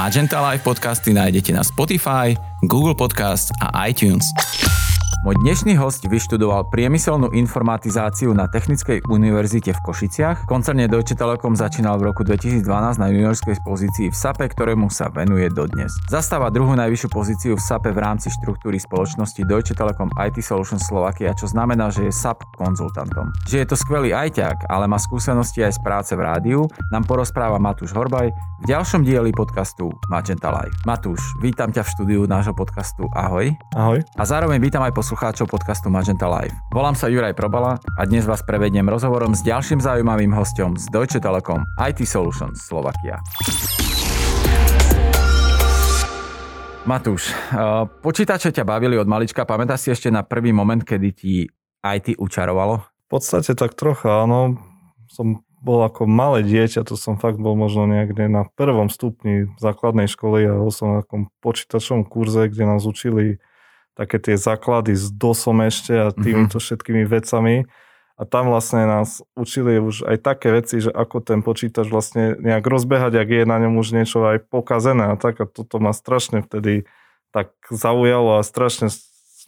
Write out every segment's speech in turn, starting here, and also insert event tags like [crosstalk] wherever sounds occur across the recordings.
Magenta Live podcasty nájdete na Spotify, Google Podcast a iTunes. Môj dnešný host vyštudoval priemyselnú informatizáciu na Technickej univerzite v Košiciach. Koncerne Deutsche Telekom začínal v roku 2012 na juniorskej pozícii v SAPE, ktorému sa venuje dodnes. Zastáva druhú najvyššiu pozíciu v SAPE v rámci štruktúry spoločnosti Deutsche Telekom IT Solutions Slovakia, čo znamená, že je SAP konzultantom. Že je to skvelý ajťák, ale má skúsenosti aj z práce v rádiu, nám porozpráva Matúš Horbaj v ďalšom dieli podcastu Magenta Live. Matúš, vítam ťa v štúdiu nášho podcastu. Ahoj. Ahoj. A zároveň vítam aj poslucháčov podcastu Magenta Live. Volám sa Juraj Probala a dnes vás prevediem rozhovorom s ďalším zaujímavým hostom z Deutsche Telekom IT Solutions Slovakia. Matúš, eh, počítače ťa bavili od malička, pamätáš si ešte na prvý moment, kedy ti IT učarovalo? V podstate tak trocha, áno. Som bol ako malé dieťa, to som fakt bol možno niekde na prvom stupni základnej školy a bol som na takom počítačovom kurze, kde nás učili také tie základy s DOSom ešte a týmito mm-hmm. všetkými vecami. A tam vlastne nás učili už aj také veci, že ako ten počítač vlastne nejak rozbehať, ak je na ňom už niečo aj pokazené a tak. A toto ma strašne vtedy tak zaujalo a strašne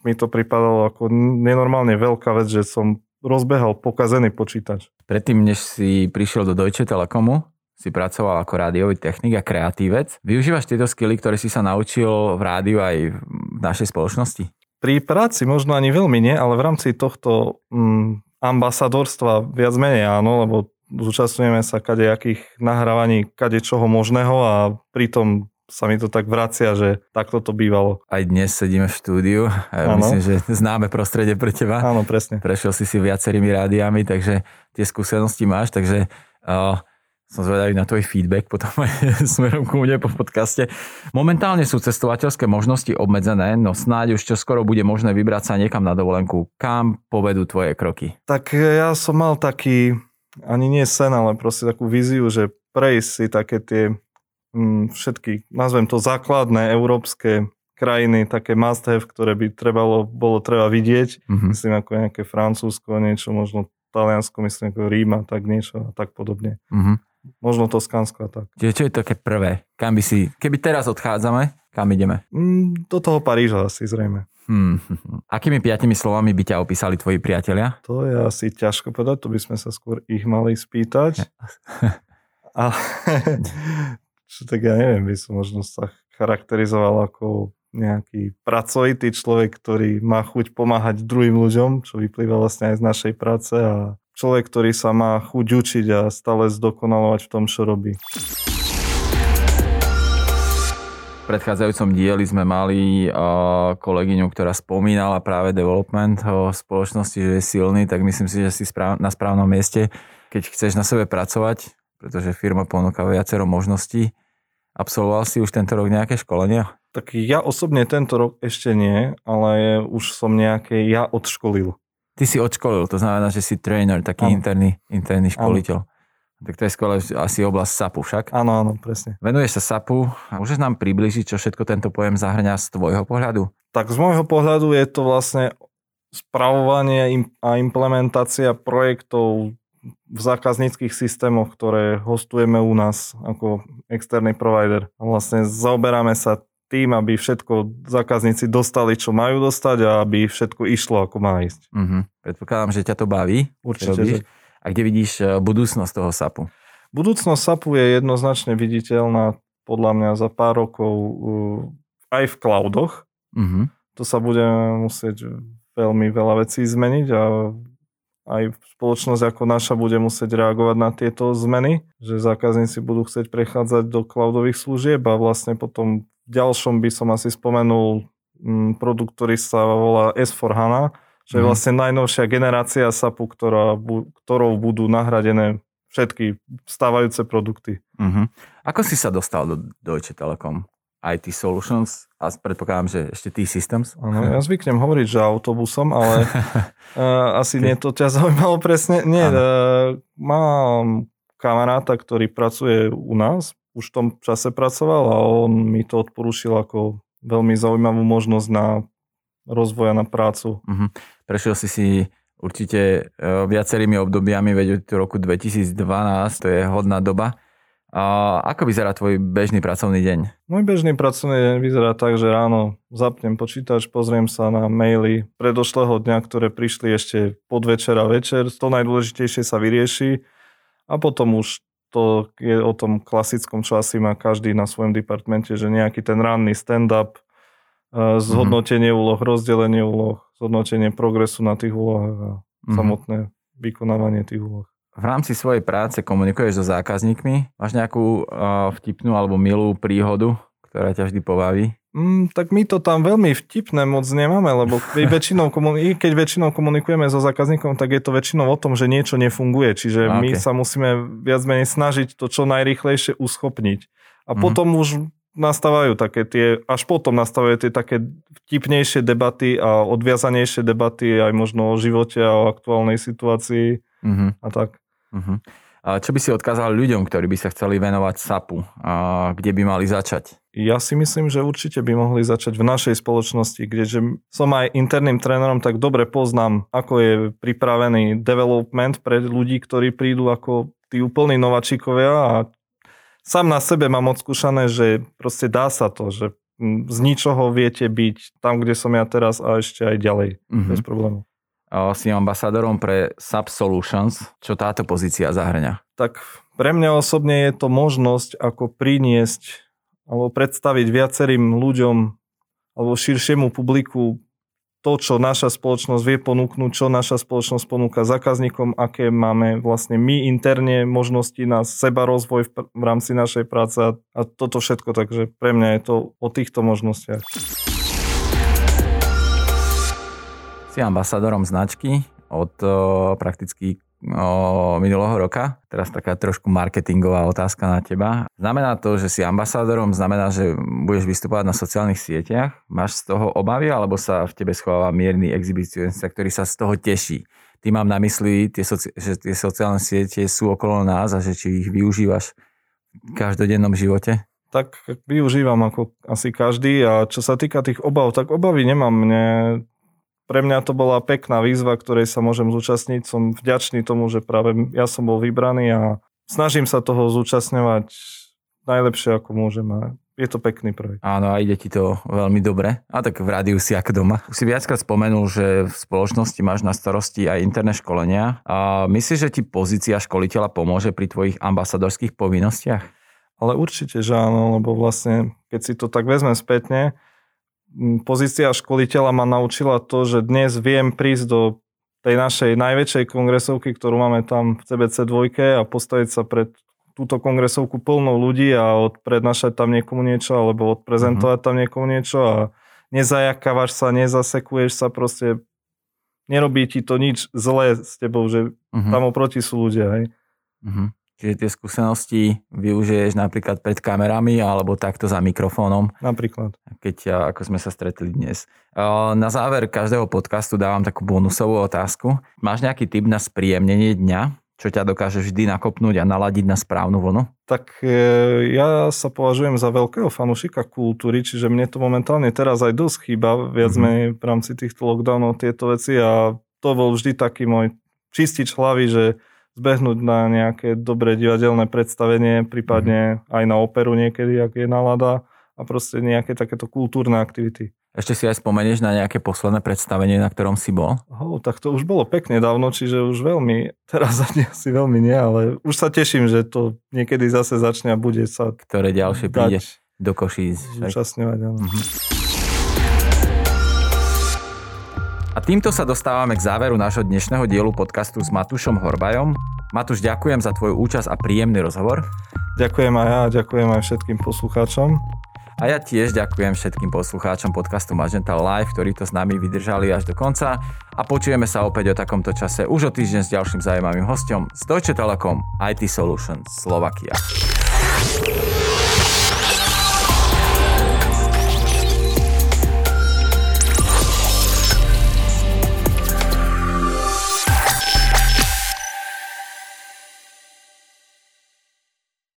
mi to pripadalo ako nenormálne veľká vec, že som rozbehal pokazený počítač. Predtým, než si prišiel do Deutsche Telekomu, si pracoval ako rádiový technik a kreatívec. Využívaš tieto skily, ktoré si sa naučil v rádiu aj našej spoločnosti? Pri práci možno ani veľmi nie, ale v rámci tohto mm, ambasadorstva viac menej áno, lebo zúčastňujeme sa kadejakých nahrávaní kade čoho možného a pritom sa mi to tak vracia, že takto to bývalo. Aj dnes sedíme v štúdiu a myslím, že [laughs] známe prostredie pre teba. Áno, presne. Prešiel si si viacerými rádiami, takže tie skúsenosti máš, takže uh, som zvedavý na tvoj feedback potom aj [laughs] smerom ku mne po podcaste. Momentálne sú cestovateľské možnosti obmedzené, no snáď už čo skoro bude možné vybrať sa niekam na dovolenku. Kam povedú tvoje kroky? Tak ja som mal taký, ani nie sen, ale proste takú víziu, že prejsť si také tie mm, všetky, nazvem to základné európske krajiny, také must have, ktoré by trebalo, bolo treba vidieť. Mm-hmm. Myslím ako nejaké Francúzsko, niečo možno Taliansko, myslím ako Ríma, tak niečo a tak podobne. Mm-hmm. Možno Toskánsko a tak. Čiže čo je také prvé? Kam by si, keby teraz odchádzame, kam ideme? Mm, do toho Paríža asi zrejme. Hmm. [laughs] Akými piatimi slovami by ťa opísali tvoji priatelia? To je asi ťažko povedať, to by sme sa skôr ich mali spýtať. [laughs] A, [laughs] čo tak ja neviem, by som možno sa charakterizoval ako nejaký pracovitý človek, ktorý má chuť pomáhať druhým ľuďom, čo vyplýva vlastne aj z našej práce a človek, ktorý sa má chuť učiť a stále zdokonalovať v tom, čo robí. V predchádzajúcom dieli sme mali kolegyňu, ktorá spomínala práve development o spoločnosti, že je silný, tak myslím si, že si na správnom mieste, keď chceš na sebe pracovať, pretože firma ponúka viacero možností. Absolvoval si už tento rok nejaké školenia? Tak ja osobne tento rok ešte nie, ale už som nejaké ja odškolil. Ty si odškolil, to znamená, že si trainer, taký interný, interný školiteľ. Ano. Tak to je skvelé asi oblasť SAPu však. Áno, áno, presne. Venuješ sa SAPu a môžeš nám približiť, čo všetko tento pojem zahrňa z tvojho pohľadu? Tak z môjho pohľadu je to vlastne spravovanie a implementácia projektov v zákazníckých systémoch, ktoré hostujeme u nás ako externý provider. A vlastne zaoberáme sa tým, aby všetko zákazníci dostali, čo majú dostať a aby všetko išlo, ako má ísť. Uh-huh. Predpokladám, že ťa to baví. Určite. Že... A kde vidíš e, budúcnosť toho SAPu? Budúcnosť SAPu je jednoznačne viditeľná podľa mňa za pár rokov aj v cloudoch. Uh-huh. To sa bude musieť veľmi veľa vecí zmeniť a aj spoločnosť ako naša bude musieť reagovať na tieto zmeny, že zákazníci budú chcieť prechádzať do cloudových služieb a vlastne potom ďalšom by som asi spomenul mm, produkt, ktorý sa volá S4HANA, čo je mhm. vlastne najnovšia generácia SAPu, ktorá, ktorou budú nahradené všetky stávajúce produkty. Uh-huh. Ako si sa dostal do Deutsche Telekom? IT Solutions a predpokladám, že ešte T-Systems. Ano, ja zvyknem hovoriť, že autobusom, ale uh, [laughs] asi nie to ťa zaujímalo presne. Nie, uh, mám kamaráta, ktorý pracuje u nás už v tom čase pracoval a on mi to odporúčil ako veľmi zaujímavú možnosť na rozvoja na prácu. Uh-huh. Prešiel si si určite e, viacerými obdobiami, veď od roku 2012, to je hodná doba. A ako vyzerá tvoj bežný pracovný deň? Môj bežný pracovný deň vyzerá tak, že ráno zapnem počítač, pozriem sa na maily predošlého dňa, ktoré prišli ešte podvečer a večer. To najdôležitejšie sa vyrieši a potom už to je o tom klasickom, čo asi má každý na svojom departmente, že nejaký ten ranný stand-up, e, zhodnotenie mm-hmm. úloh, rozdelenie úloh, zhodnotenie progresu na tých úlohách a mm-hmm. samotné vykonávanie tých úloh. V rámci svojej práce komunikuješ so zákazníkmi? Máš nejakú uh, vtipnú alebo milú príhodu, ktorá ťa vždy pobaví? Mm, tak my to tam veľmi vtipné moc nemáme, lebo [laughs] väčšinou komun- keď väčšinou komunikujeme so zákazníkom, tak je to väčšinou o tom, že niečo nefunguje. Čiže okay. my sa musíme viac menej snažiť to čo najrychlejšie uschopniť. A mm-hmm. potom už nastávajú také tie, až potom nastávajú tie také vtipnejšie debaty a odviazanejšie debaty aj možno o živote a o aktuálnej situácii mm-hmm. a tak. Uh-huh. A čo by si odkázal ľuďom, ktorí by sa chceli venovať SAPu? A kde by mali začať? Ja si myslím, že určite by mohli začať v našej spoločnosti, keďže som aj interným trénerom, tak dobre poznám, ako je pripravený development pre ľudí, ktorí prídu ako tí úplní nováčikovia a sám na sebe mám odskúšané, že proste dá sa to, že z ničoho viete byť tam, kde som ja teraz a ešte aj ďalej, uh-huh. bez problémov si ambasádorom pre Sub Solutions. Čo táto pozícia zahrňa? Tak pre mňa osobne je to možnosť, ako priniesť alebo predstaviť viacerým ľuďom alebo širšiemu publiku to, čo naša spoločnosť vie ponúknuť, čo naša spoločnosť ponúka zákazníkom, aké máme vlastne my interne možnosti na seba rozvoj v, v rámci našej práce a toto všetko, takže pre mňa je to o týchto možnostiach. Si ambasadorom značky od prakticky minulého roka. Teraz taká trošku marketingová otázka na teba. Znamená to, že si ambasádorom, znamená, že budeš vystupovať na sociálnych sieťach? Máš z toho obavy, alebo sa v tebe schováva mierny exhibicionista, ktorý sa z toho teší? Ty mám na mysli, tie soci- že tie sociálne siete sú okolo nás a že či ich využívaš v každodennom živote? tak využívam ako asi každý a čo sa týka tých obav, tak obavy nemám. Mne pre mňa to bola pekná výzva, ktorej sa môžem zúčastniť. Som vďačný tomu, že práve ja som bol vybraný a snažím sa toho zúčastňovať najlepšie, ako môžem. A je to pekný projekt. Áno, a ide ti to veľmi dobre. A tak v rádiu si ako doma. Už si viackrát spomenul, že v spoločnosti máš na starosti aj interné školenia. A myslíš, že ti pozícia školiteľa pomôže pri tvojich ambasadorských povinnostiach? Ale určite, že áno, lebo vlastne, keď si to tak vezmem spätne, pozícia školiteľa ma naučila to, že dnes viem prísť do tej našej najväčšej kongresovky, ktorú máme tam v CBC 2 a postaviť sa pred túto kongresovku plnou ľudí a odprednášať tam niekomu niečo alebo odprezentovať mm-hmm. tam niekomu niečo a nezajakávaš sa, nezasekuješ sa, proste nerobí ti to nič zlé s tebou, že mm-hmm. tam oproti sú ľudia. Hej. Mm-hmm. Čiže tie skúsenosti využiješ napríklad pred kamerami alebo takto za mikrofónom. Napríklad. Keď, ako sme sa stretli dnes. Na záver každého podcastu dávam takú bonusovú otázku. Máš nejaký tip na spríjemnenie dňa? Čo ťa dokáže vždy nakopnúť a naladiť na správnu vlnu? Tak e, ja sa považujem za veľkého fanúšika kultúry, čiže mne to momentálne teraz aj dosť chýba, viac mm-hmm. menej v rámci týchto lockdownov tieto veci a to bol vždy taký môj čistič hlavy, že zbehnúť na nejaké dobré divadelné predstavenie, prípadne mm. aj na operu niekedy, ak je nálada a proste nejaké takéto kultúrne aktivity. Ešte si aj spomenieš na nejaké posledné predstavenie, na ktorom si bol? Oh, tak to už bolo pekne dávno, čiže už veľmi, teraz asi veľmi nie, ale už sa teším, že to niekedy zase začne a bude sa... Ktoré ďalšie príde do Košíc. Zúčastňovať, áno. Mm-hmm. A týmto sa dostávame k záveru nášho dnešného dielu podcastu s Matúšom Horbajom. Matúš, ďakujem za tvoju účasť a príjemný rozhovor. Ďakujem aj ja ďakujem aj všetkým poslucháčom. A ja tiež ďakujem všetkým poslucháčom podcastu Magenta Live, ktorí to s nami vydržali až do konca a počujeme sa opäť o takomto čase už o týždeň s ďalším zaujímavým hostom z Deutsche Telekom IT Solutions Slovakia.